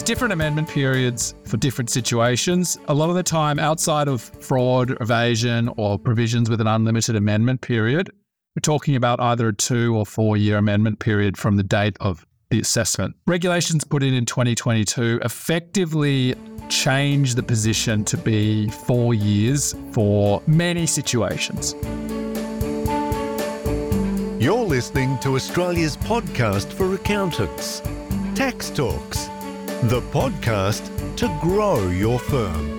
there's different amendment periods for different situations. A lot of the time, outside of fraud, evasion, or provisions with an unlimited amendment period, we're talking about either a two or four year amendment period from the date of the assessment. Regulations put in in 2022 effectively change the position to be four years for many situations. You're listening to Australia's podcast for accountants, Tax Talks, the podcast to grow your firm.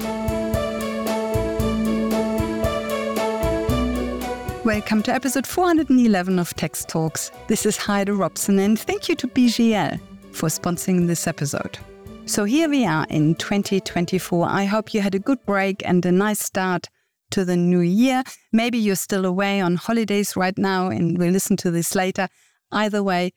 Welcome to episode 411 of Tax Talks. This is Heide Robson, and thank you to BGL for sponsoring this episode. So here we are in 2024. I hope you had a good break and a nice start to the new year. Maybe you're still away on holidays right now and we'll listen to this later. Either way,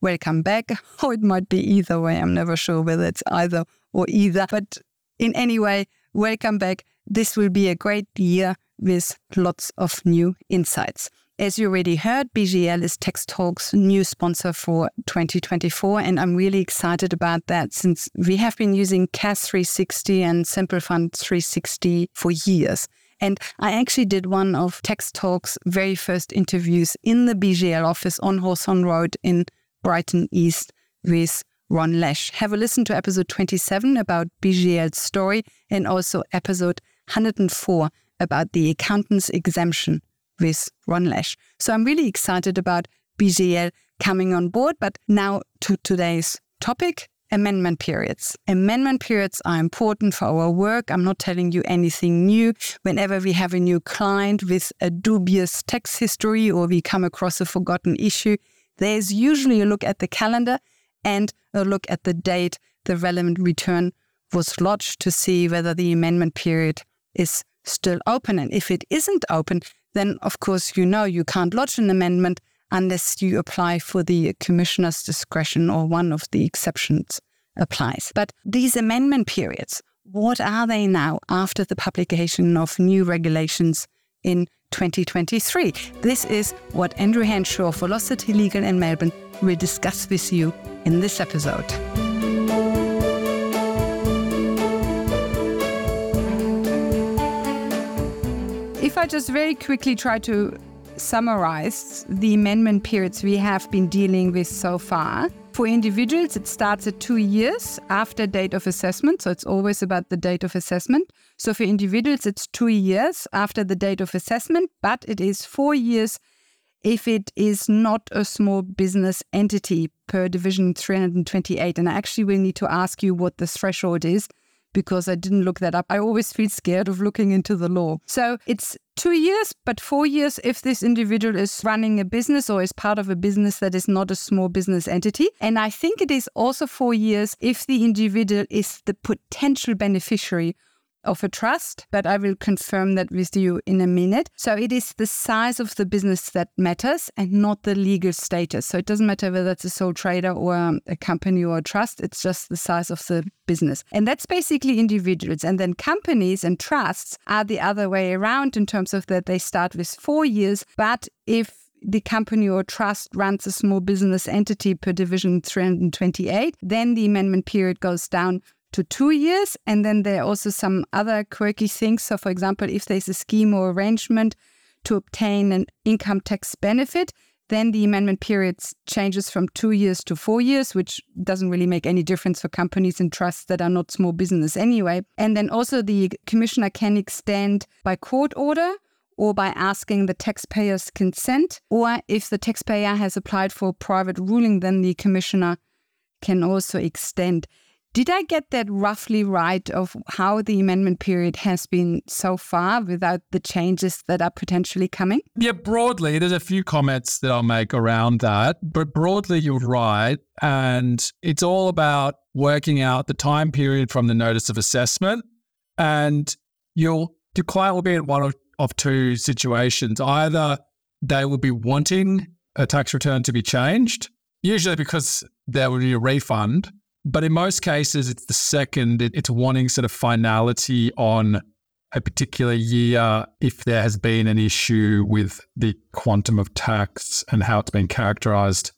welcome back. Or oh, it might be either way. I'm never sure whether it's either or either. But in any way, welcome back. This will be a great year with lots of new insights. As you already heard, BGL is Tax Talk's new sponsor for 2024, and I'm really excited about that since we have been using CAS 360 and Simple Fund 360 for years. And I actually did one of Tax Talk's very first interviews in the BGL office on Hawthorn Road in Brighton East with Ron Lesh. Have a listen to episode 27 about BGL's story and also episode 104 about the accountant's exemption with Ron Lesh. So I'm really excited about BGL coming on board. But now to today's topic amendment periods. Amendment periods are important for our work. I'm not telling you anything new. Whenever we have a new client with a dubious tax history or we come across a forgotten issue, there's usually a look at the calendar and a look at the date the relevant return was lodged to see whether the amendment period is still open. And if it isn't open, then of course you know you can't lodge an amendment unless you apply for the commissioner's discretion or one of the exceptions applies. But these amendment periods, what are they now after the publication of new regulations in 2023? This is what Andrew Henshaw, Velocity Legal in Melbourne, will discuss with you in this episode. If I just very quickly try to summarize the amendment periods we have been dealing with so far. For individuals, it starts at two years after date of assessment. So it's always about the date of assessment. So for individuals, it's two years after the date of assessment, but it is four years if it is not a small business entity per division 328. And I actually will need to ask you what the threshold is because I didn't look that up. I always feel scared of looking into the law. So it's two years, but four years if this individual is running a business or is part of a business that is not a small business entity. And I think it is also four years if the individual is the potential beneficiary of a trust, but I will confirm that with you in a minute. So it is the size of the business that matters and not the legal status. So it doesn't matter whether it's a sole trader or um, a company or a trust, it's just the size of the business. And that's basically individuals. And then companies and trusts are the other way around in terms of that they start with four years, but if the company or trust runs a small business entity per division 328, then the amendment period goes down to two years. And then there are also some other quirky things. So, for example, if there's a scheme or arrangement to obtain an income tax benefit, then the amendment period changes from two years to four years, which doesn't really make any difference for companies and trusts that are not small business anyway. And then also the commissioner can extend by court order or by asking the taxpayer's consent, or if the taxpayer has applied for private ruling, then the commissioner can also extend. Did I get that roughly right of how the amendment period has been so far without the changes that are potentially coming? Yeah, broadly, there's a few comments that I'll make around that, but broadly, you're right. And it's all about working out the time period from the notice of assessment. And you'll, your client will be in one of, of two situations. Either they will be wanting a tax return to be changed, usually because there will be a refund but in most cases, it's the second. it's wanting sort of finality on a particular year if there has been an issue with the quantum of tax and how it's been characterized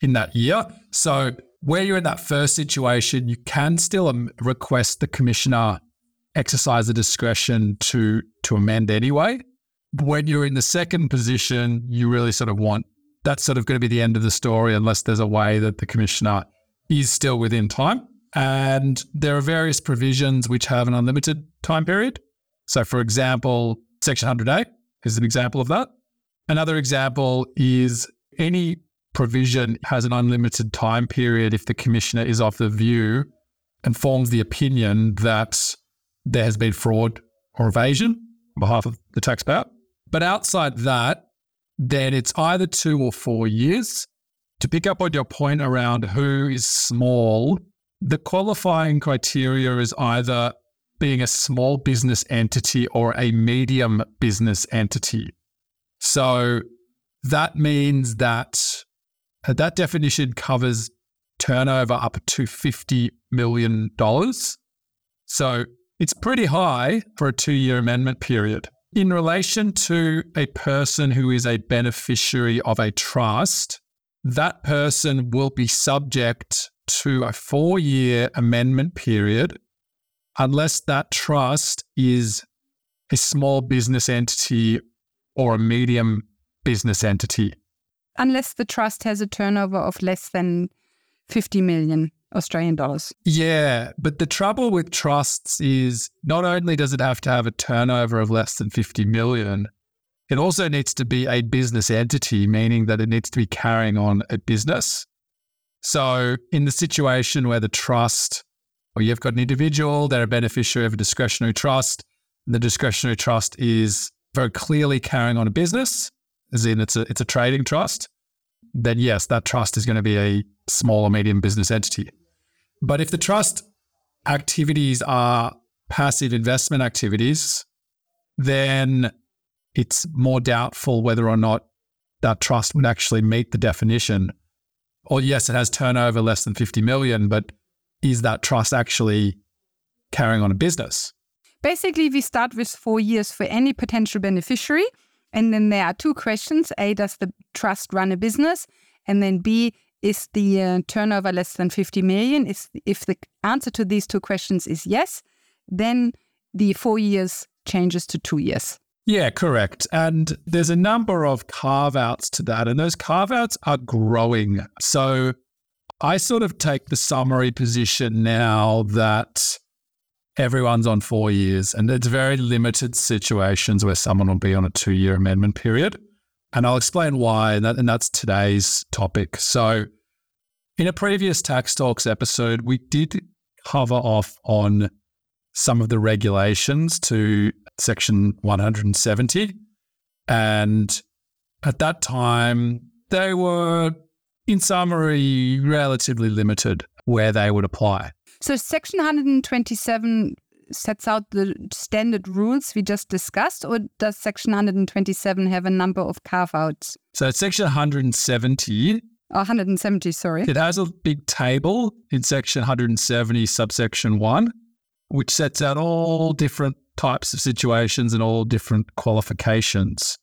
in that year. So where you're in that first situation, you can still um, request the commissioner exercise the discretion to to amend anyway. When you're in the second position, you really sort of want that's sort of going to be the end of the story unless there's a way that the commissioner is still within time. And there are various provisions which have an unlimited time period. So, for example, Section 100A is an example of that. Another example is any provision has an unlimited time period if the commissioner is of the view and forms the opinion that there has been fraud or evasion on behalf of the taxpayer. But outside that, then it's either two or four years. To pick up on your point around who is small, the qualifying criteria is either being a small business entity or a medium business entity. So that means that uh, that definition covers turnover up to $50 million. So it's pretty high for a two year amendment period. In relation to a person who is a beneficiary of a trust, that person will be subject to a four year amendment period unless that trust is a small business entity or a medium business entity. Unless the trust has a turnover of less than 50 million Australian dollars. Yeah, but the trouble with trusts is not only does it have to have a turnover of less than 50 million, it also needs to be a business entity, meaning that it needs to be carrying on a business. So, in the situation where the trust, or you've got an individual, they're a beneficiary of a discretionary trust, and the discretionary trust is very clearly carrying on a business, as in it's a, it's a trading trust, then yes, that trust is going to be a small or medium business entity. But if the trust activities are passive investment activities, then it's more doubtful whether or not that trust would actually meet the definition. Or yes, it has turnover less than 50 million, but is that trust actually carrying on a business? Basically, we start with four years for any potential beneficiary. And then there are two questions A, does the trust run a business? And then B, is the uh, turnover less than 50 million? Is, if the answer to these two questions is yes, then the four years changes to two years. Yeah, correct. And there's a number of carve outs to that, and those carve outs are growing. So I sort of take the summary position now that everyone's on four years, and it's very limited situations where someone will be on a two year amendment period. And I'll explain why, and, that, and that's today's topic. So, in a previous Tax Talks episode, we did cover off on some of the regulations to Section 170. And at that time, they were, in summary, relatively limited where they would apply. So, Section 127 sets out the standard rules we just discussed, or does Section 127 have a number of carve outs? So, Section 170. Oh, 170, sorry. It has a big table in Section 170, subsection 1, which sets out all different types of situations and all different qualifications.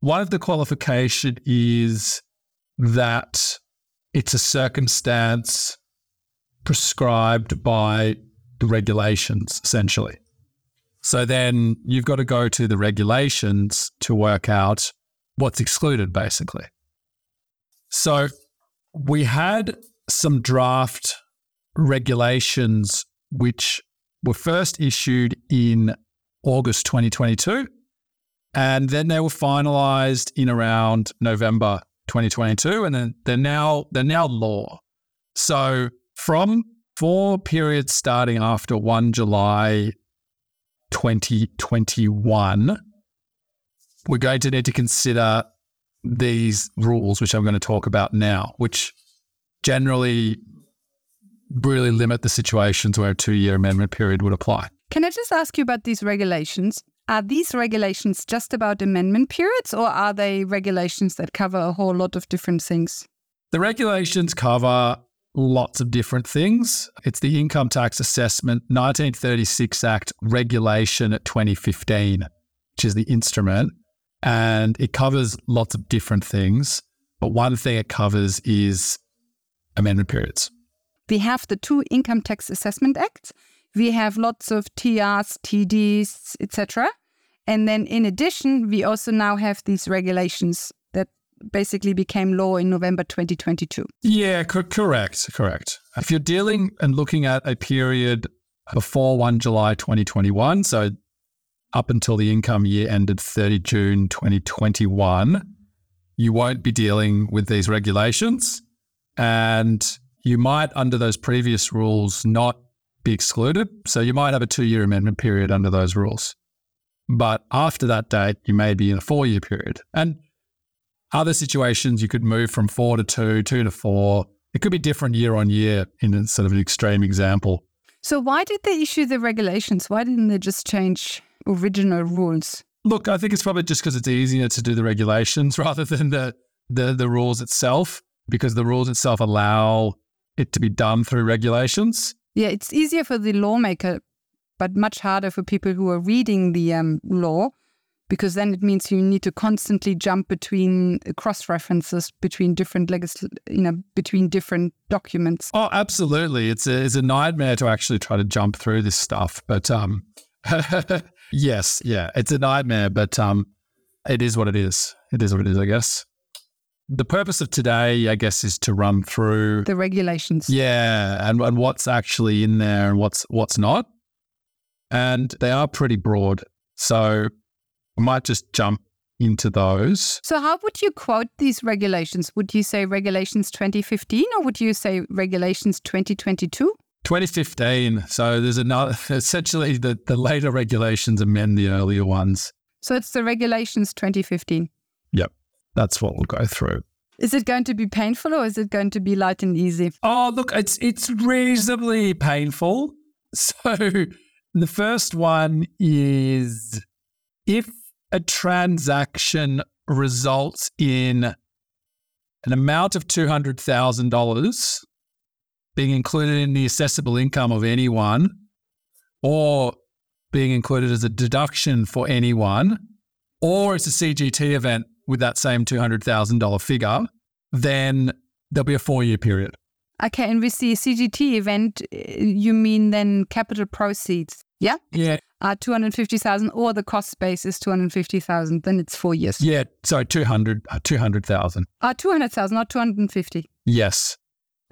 One of the qualification is that it's a circumstance prescribed by the regulations, essentially. So then you've got to go to the regulations to work out what's excluded, basically. So we had some draft regulations which were first issued in August 2022, and then they were finalized in around November 2022, and then they're now they're now law. So from four periods starting after 1 July 2021, we're going to need to consider these rules, which I'm going to talk about now, which generally really limit the situations where a two year amendment period would apply. Can I just ask you about these regulations? Are these regulations just about amendment periods or are they regulations that cover a whole lot of different things? The regulations cover lots of different things. It's the Income Tax Assessment 1936 Act Regulation at 2015, which is the instrument, and it covers lots of different things. But one thing it covers is amendment periods. We have the two Income Tax Assessment Acts. We have lots of TRs, TDs, etc. And then in addition, we also now have these regulations that basically became law in November 2022. Yeah, co- correct, correct. If you're dealing and looking at a period before 1 July 2021, so up until the income year ended 30 June 2021, you won't be dealing with these regulations. And you might, under those previous rules, not be excluded. So you might have a two year amendment period under those rules. But after that date, you may be in a four year period. And other situations, you could move from four to two, two to four. It could be different year on year in a sort of an extreme example. So, why did they issue the regulations? Why didn't they just change original rules? Look, I think it's probably just because it's easier to do the regulations rather than the, the, the rules itself, because the rules itself allow it to be done through regulations. Yeah, it's easier for the lawmaker, but much harder for people who are reading the um, law, because then it means you need to constantly jump between uh, cross references between different legisl- you know, between different documents. Oh, absolutely. It's a, it's a nightmare to actually try to jump through this stuff. But um, yes, yeah, it's a nightmare, but um, it is what it is. It is what it is, I guess. The purpose of today, I guess, is to run through the regulations. Yeah, and, and what's actually in there and what's what's not. And they are pretty broad. So I might just jump into those. So, how would you quote these regulations? Would you say regulations 2015 or would you say regulations 2022? 2015. So, there's another, essentially, the, the later regulations amend the earlier ones. So, it's the regulations 2015. Yep. That's what we'll go through. Is it going to be painful or is it going to be light and easy? Oh, look, it's it's reasonably painful. So the first one is if a transaction results in an amount of $200,000 being included in the assessable income of anyone or being included as a deduction for anyone, or it's a CGT event with that same $200,000 figure, then there'll be a four year period. Okay, and with the CGT event, you mean then capital proceeds? Yeah? Yeah. Uh, 250,000 or the cost base is 250,000, then it's four years. Yeah, sorry, 200, uh, 200,000. Uh, 200,000, not 250. Yes.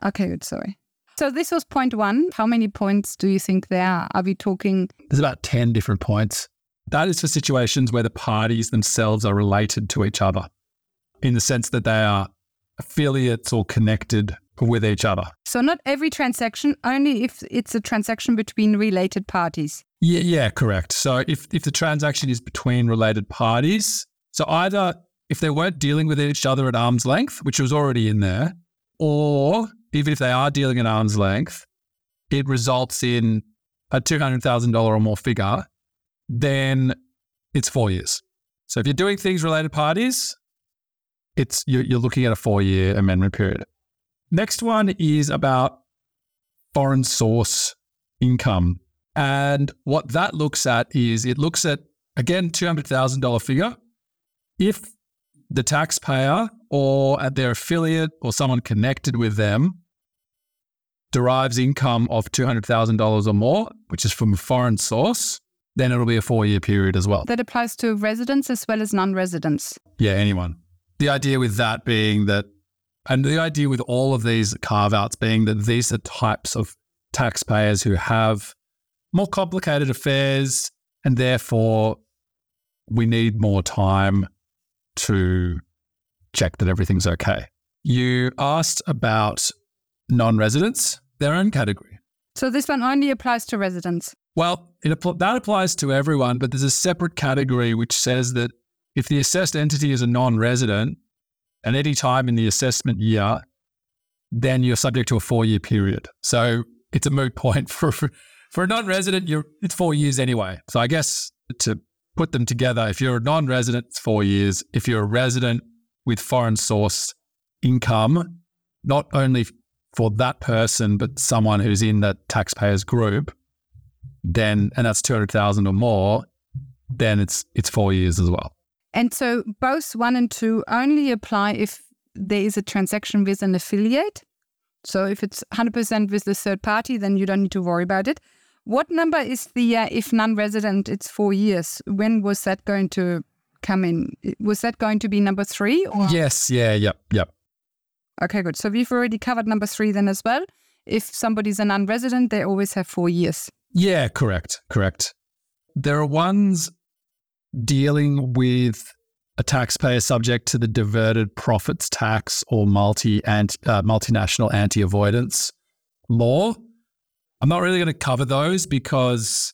Okay, good, sorry. So this was point one. How many points do you think there are? Are we talking? There's about 10 different points. That is for situations where the parties themselves are related to each other in the sense that they are affiliates or connected with each other. So not every transaction, only if it's a transaction between related parties. Yeah, yeah, correct. So if if the transaction is between related parties, so either if they weren't dealing with each other at arm's length, which was already in there, or even if they are dealing at arm's length, it results in a two hundred thousand dollar or more figure, then it's four years. So if you're doing things related parties, it's you're, you're looking at a four year amendment period. Next one is about foreign source income. And what that looks at is it looks at, again, $200,000 figure. If the taxpayer or at their affiliate or someone connected with them derives income of $200,000 or more, which is from a foreign source, then it'll be a four year period as well. That applies to residents as well as non residents. Yeah, anyone. The idea with that being that, and the idea with all of these carve outs being that these are types of taxpayers who have more complicated affairs and therefore we need more time to check that everything's okay. You asked about non residents, their own category. So this one only applies to residents. Well, it, that applies to everyone, but there's a separate category which says that if the assessed entity is a non resident, at any time in the assessment year, then you're subject to a four year period. So it's a moot point for, for, for a non resident, you're it's four years anyway. So I guess to put them together, if you're a non resident, it's four years. If you're a resident with foreign source income, not only for that person, but someone who's in that taxpayers group, then and that's two hundred thousand or more, then it's it's four years as well. And so both one and two only apply if there is a transaction with an affiliate, So if it's 100% with the third party, then you don't need to worry about it. What number is the, uh, if non resident, it's four years? When was that going to come in? Was that going to be number three? Or? Yes, yeah, yep, yep. Okay, good. So we've already covered number three then as well. If somebody's a non resident, they always have four years. Yeah, correct, correct. There are ones dealing with a taxpayer subject to the diverted profits tax or multi uh, multinational anti avoidance law. I'm not really going to cover those because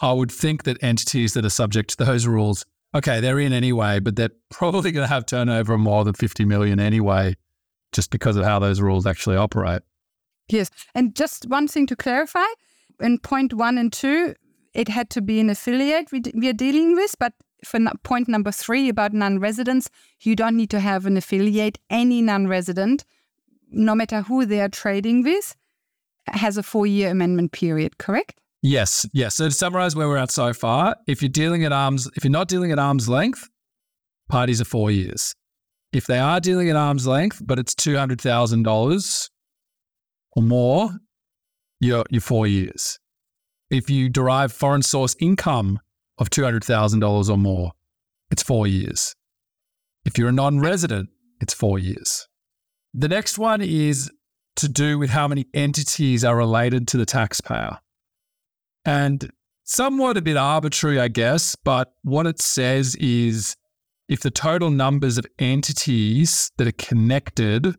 I would think that entities that are subject to those rules, okay, they're in anyway, but they're probably going to have turnover of more than 50 million anyway, just because of how those rules actually operate. Yes. And just one thing to clarify in point one and two, it had to be an affiliate we, we are dealing with, but for point number three about non residents, you don't need to have an affiliate. Any non resident, no matter who they are trading with, has a four year amendment period, correct? Yes, yes. So to summarize where we're at so far, if you're dealing at arms, if you're not dealing at arm's length, parties are four years. If they are dealing at arm's length, but it's two hundred thousand dollars or more, you're you're four years. If you derive foreign source income of two hundred thousand dollars or more, it's four years. If you're a non-resident, it's four years. The next one is to do with how many entities are related to the taxpayer. And somewhat a bit arbitrary, I guess, but what it says is if the total numbers of entities that are connected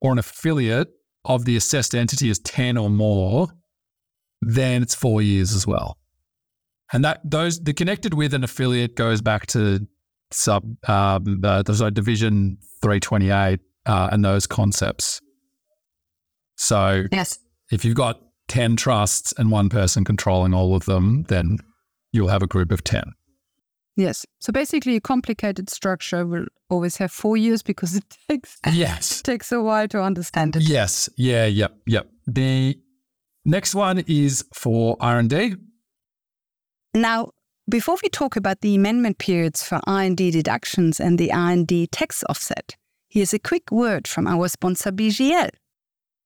or an affiliate of the assessed entity is 10 or more, then it's four years as well. And that those the connected with an affiliate goes back to sub um, uh, sorry, division 328 uh, and those concepts. So yes. if you've got 10 trusts and one person controlling all of them, then you'll have a group of 10. Yes. So basically, a complicated structure will always have four years because it takes yes takes a while to understand it. Yes. Yeah. Yep. Yep. The next one is for R and D. Now, before we talk about the amendment periods for R&D deductions and the R&D tax offset, here's a quick word from our sponsor BGL.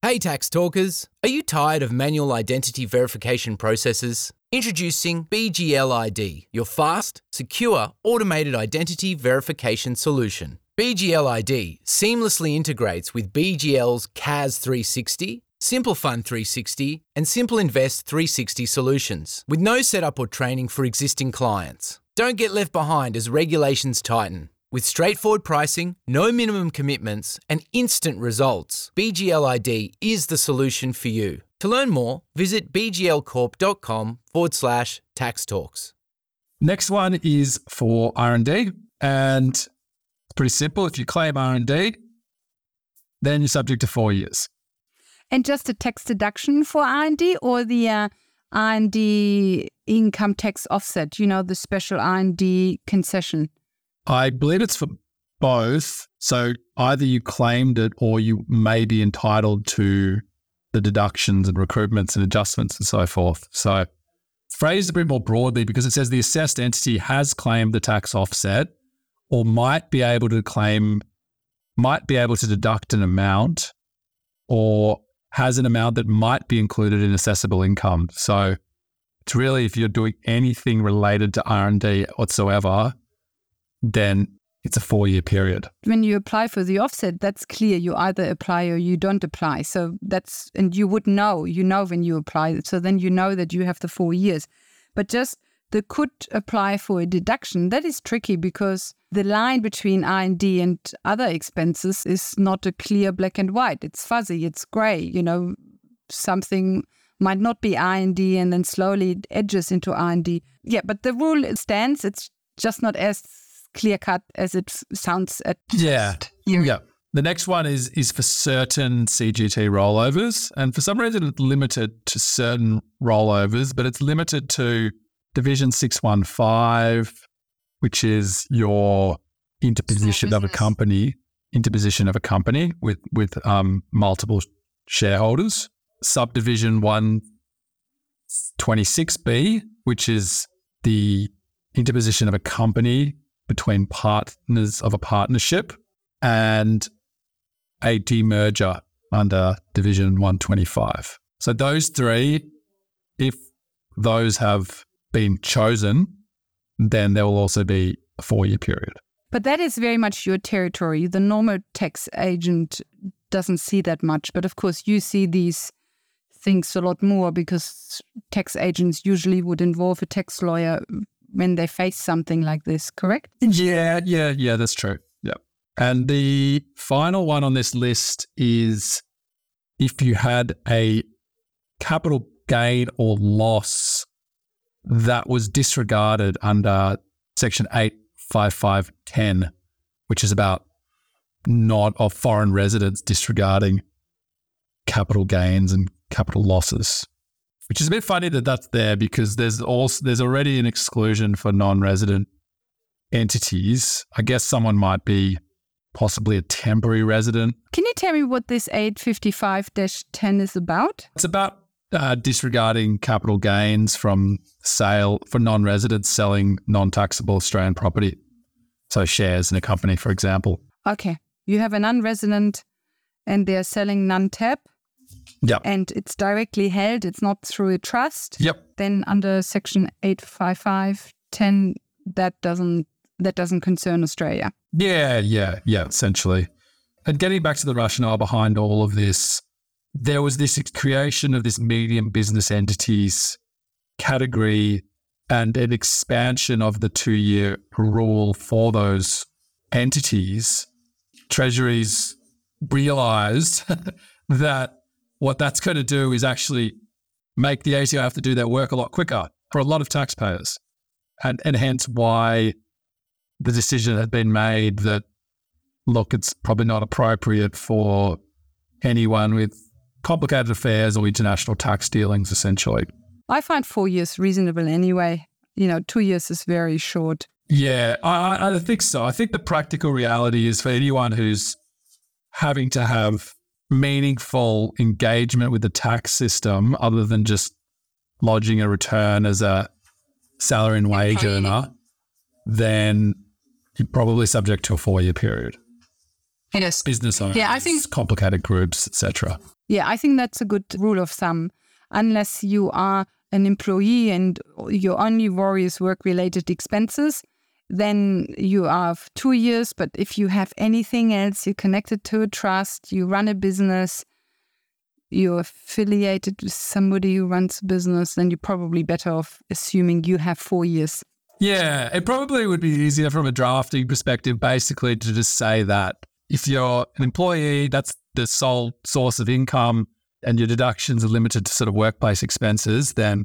Hey tax talkers, are you tired of manual identity verification processes? Introducing BGL ID, your fast, secure, automated identity verification solution. BGL ID seamlessly integrates with BGL's CAS 360, Simple Fund 360, and Simple Invest 360 solutions, with no setup or training for existing clients. Don't get left behind as regulations tighten. With straightforward pricing, no minimum commitments, and instant results, BGL ID is the solution for you. To learn more, visit bglcorp.com forward slash tax talks. Next one is for R&D, and it's pretty simple. If you claim R&D, then you're subject to four years. And just a tax deduction for R&D or the uh, R&D income tax offset, you know, the special R&D concession? I believe it's for both. So either you claimed it or you may be entitled to the deductions and recoupments and adjustments and so forth. So phrased a bit more broadly because it says the assessed entity has claimed the tax offset or might be able to claim, might be able to deduct an amount or has an amount that might be included in assessable income. So it's really if you're doing anything related to R&D whatsoever, then it's a four year period. When you apply for the offset, that's clear. You either apply or you don't apply. So that's, and you would know, you know when you apply. So then you know that you have the four years. But just the could apply for a deduction, that is tricky because the line between R&D and other expenses is not a clear black and white. It's fuzzy, it's gray. You know, something might not be R&D and then slowly it edges into R&D. Yeah, but the rule stands. It's just not as clear cut as it sounds at yeah. yeah. The next one is is for certain CGT rollovers, and for some reason it's limited to certain rollovers, but it's limited to Division Six One Five, which is your interposition of a company, interposition of a company with with um, multiple shareholders. Subdivision One Twenty Six B, which is the interposition of a company between partners of a partnership and a demerger under Division 125. So those three, if those have been chosen, then there will also be a four year period. But that is very much your territory. The normal tax agent doesn't see that much. But of course, you see these things a lot more because tax agents usually would involve a tax lawyer when they face something like this, correct? Yeah, yeah, yeah, that's true. Yeah. And the final one on this list is if you had a capital gain or loss that was disregarded under Section 85510, which is about not of foreign residents disregarding capital gains and capital losses. Which is a bit funny that that's there because there's also there's already an exclusion for non-resident entities. I guess someone might be possibly a temporary resident. Can you tell me what this 855-10 is about? It's about uh, disregarding capital gains from sale for non-residents selling non-taxable Australian property, so shares in a company, for example. Okay, you have a non-resident, and they're selling non-tap. Yep. And it's directly held. It's not through a trust. Yep. Then under Section 855.10, that doesn't that doesn't concern Australia. Yeah, yeah, yeah. Essentially, and getting back to the rationale behind all of this, there was this creation of this medium business entities category and an expansion of the two year rule for those entities. Treasuries realized that what that's going to do is actually make the ATO have to do their work a lot quicker for a lot of taxpayers. And, and hence why the decision had been made that, look, it's probably not appropriate for anyone with complicated affairs or international tax dealings, essentially. I find four years reasonable anyway. You know, two years is very short. Yeah, I, I think so. I think the practical reality is for anyone who's having to have meaningful engagement with the tax system other than just lodging a return as a salary and wage earner, then you're probably subject to a four year period. Yes. Business owners, Yeah, I think- complicated groups, etc. Yeah, I think that's a good rule of thumb. Unless you are an employee and your only worry is work related expenses, then you have two years. But if you have anything else, you're connected to a trust, you run a business, you're affiliated with somebody who runs a business, then you're probably better off assuming you have four years. Yeah, it probably would be easier from a drafting perspective, basically, to just say that if you're an employee, that's the sole source of income and your deductions are limited to sort of workplace expenses, then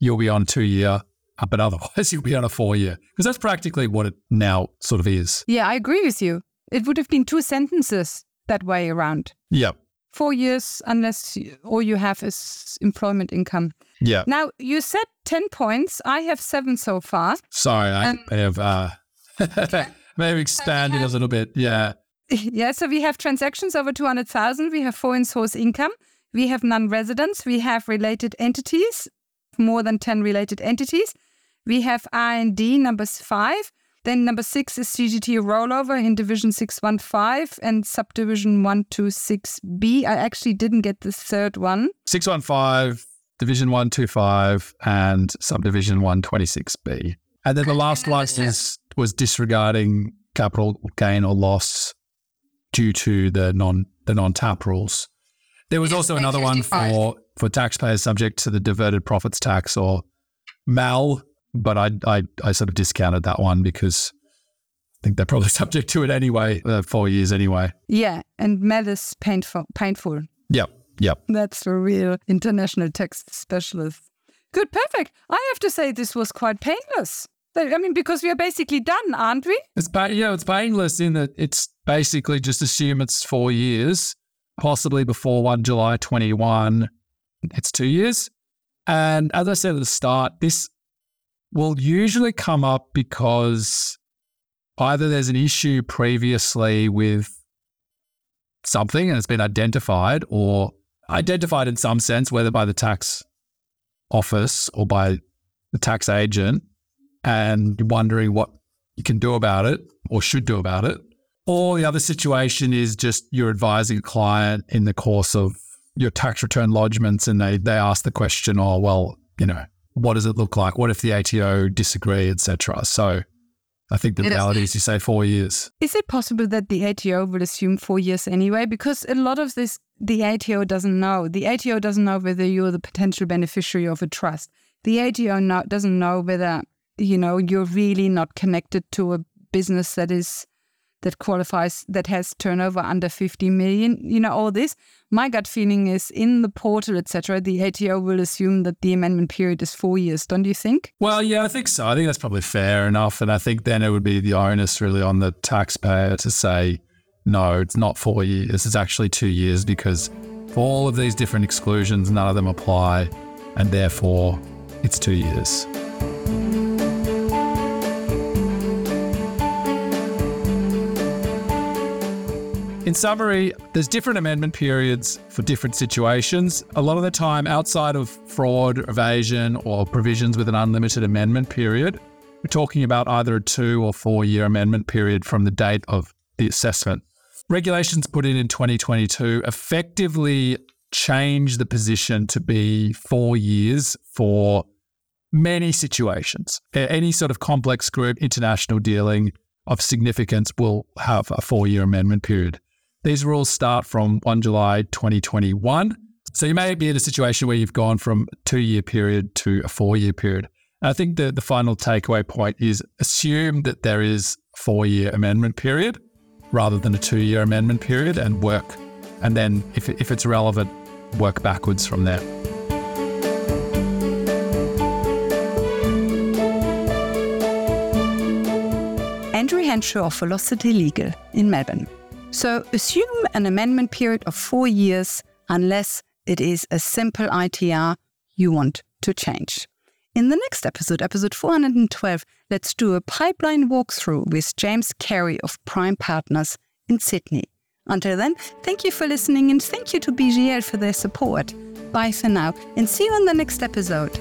you'll be on two year, but otherwise you'll be on a four year. Because that's practically what it now sort of is. Yeah, I agree with you. It would have been two sentences that way around. Yeah. Four years, unless you, all you have is employment income. Yeah. Now, you said 10 points. I have seven so far. Sorry, I Um, may have, uh, may have expanded a little bit. Yeah. yeah, so we have transactions over 200,000. We have foreign source income. We have non residents. We have related entities, more than 10 related entities. We have R&D, numbers five. Then number six is CGT rollover in division 615 and subdivision 126B. I actually didn't get the third one. 615, Division 125, and Subdivision 126B. And then the last license is, was disregarding capital gain or loss due to the non the non tap rules. There was also another one for for taxpayers subject to the diverted profits tax or MAAL, but I I, I sort of discounted that one because I think they're probably subject to it anyway, uh, four years anyway. Yeah, and MAAL is painful. painful. Yep, yep. That's the real international tax specialist. Good, perfect. I have to say this was quite painless. I mean, because we are basically done, aren't we? It's pa- yeah, it's painless in that it's basically just assume it's four years, possibly before one July twenty one. It's two years, and as I said at the start, this will usually come up because either there's an issue previously with something and it's been identified, or identified in some sense, whether by the tax office or by the tax agent, and you're wondering what you can do about it or should do about it. Or the other situation is just you're advising a client in the course of your tax return lodgements and they, they ask the question, oh, well, you know, what does it look like? What if the ATO disagree, etc. So I think the It is- reality is you say four years. Is it possible that the ATO will assume four years anyway? Because a lot of this, the ATO doesn't know. The ATO doesn't know whether you're the potential beneficiary of a trust. The ATO no, doesn't know whether you know you're really not connected to a business that is that qualifies that has turnover under 50 million. You know all this. My gut feeling is in the portal, etc. The ATO will assume that the amendment period is four years. Don't you think? Well, yeah, I think so. I think that's probably fair enough. And I think then it would be the onus really on the taxpayer to say, no, it's not four years, it's actually two years because for all of these different exclusions, none of them apply. And therefore, it's two years. In summary, there's different amendment periods for different situations. A lot of the time, outside of fraud, evasion, or provisions with an unlimited amendment period, we're talking about either a two or four year amendment period from the date of the assessment. Regulations put in in 2022 effectively change the position to be four years for many situations. Any sort of complex group, international dealing of significance will have a four year amendment period. These rules start from 1 July 2021. So you may be in a situation where you've gone from a two year period to a four year period. I think the, the final takeaway point is assume that there is a four year amendment period rather than a two year amendment period and work. And then if, if it's relevant, work backwards from there. Andrew Henshaw of Velocity Legal in Melbourne. So assume an amendment period of four years unless it is a simple ITR you want to change. In the next episode, episode 412, let's do a pipeline walkthrough with James Carey of Prime Partners in Sydney. Until then, thank you for listening and thank you to BGL for their support. Bye for now and see you on the next episode.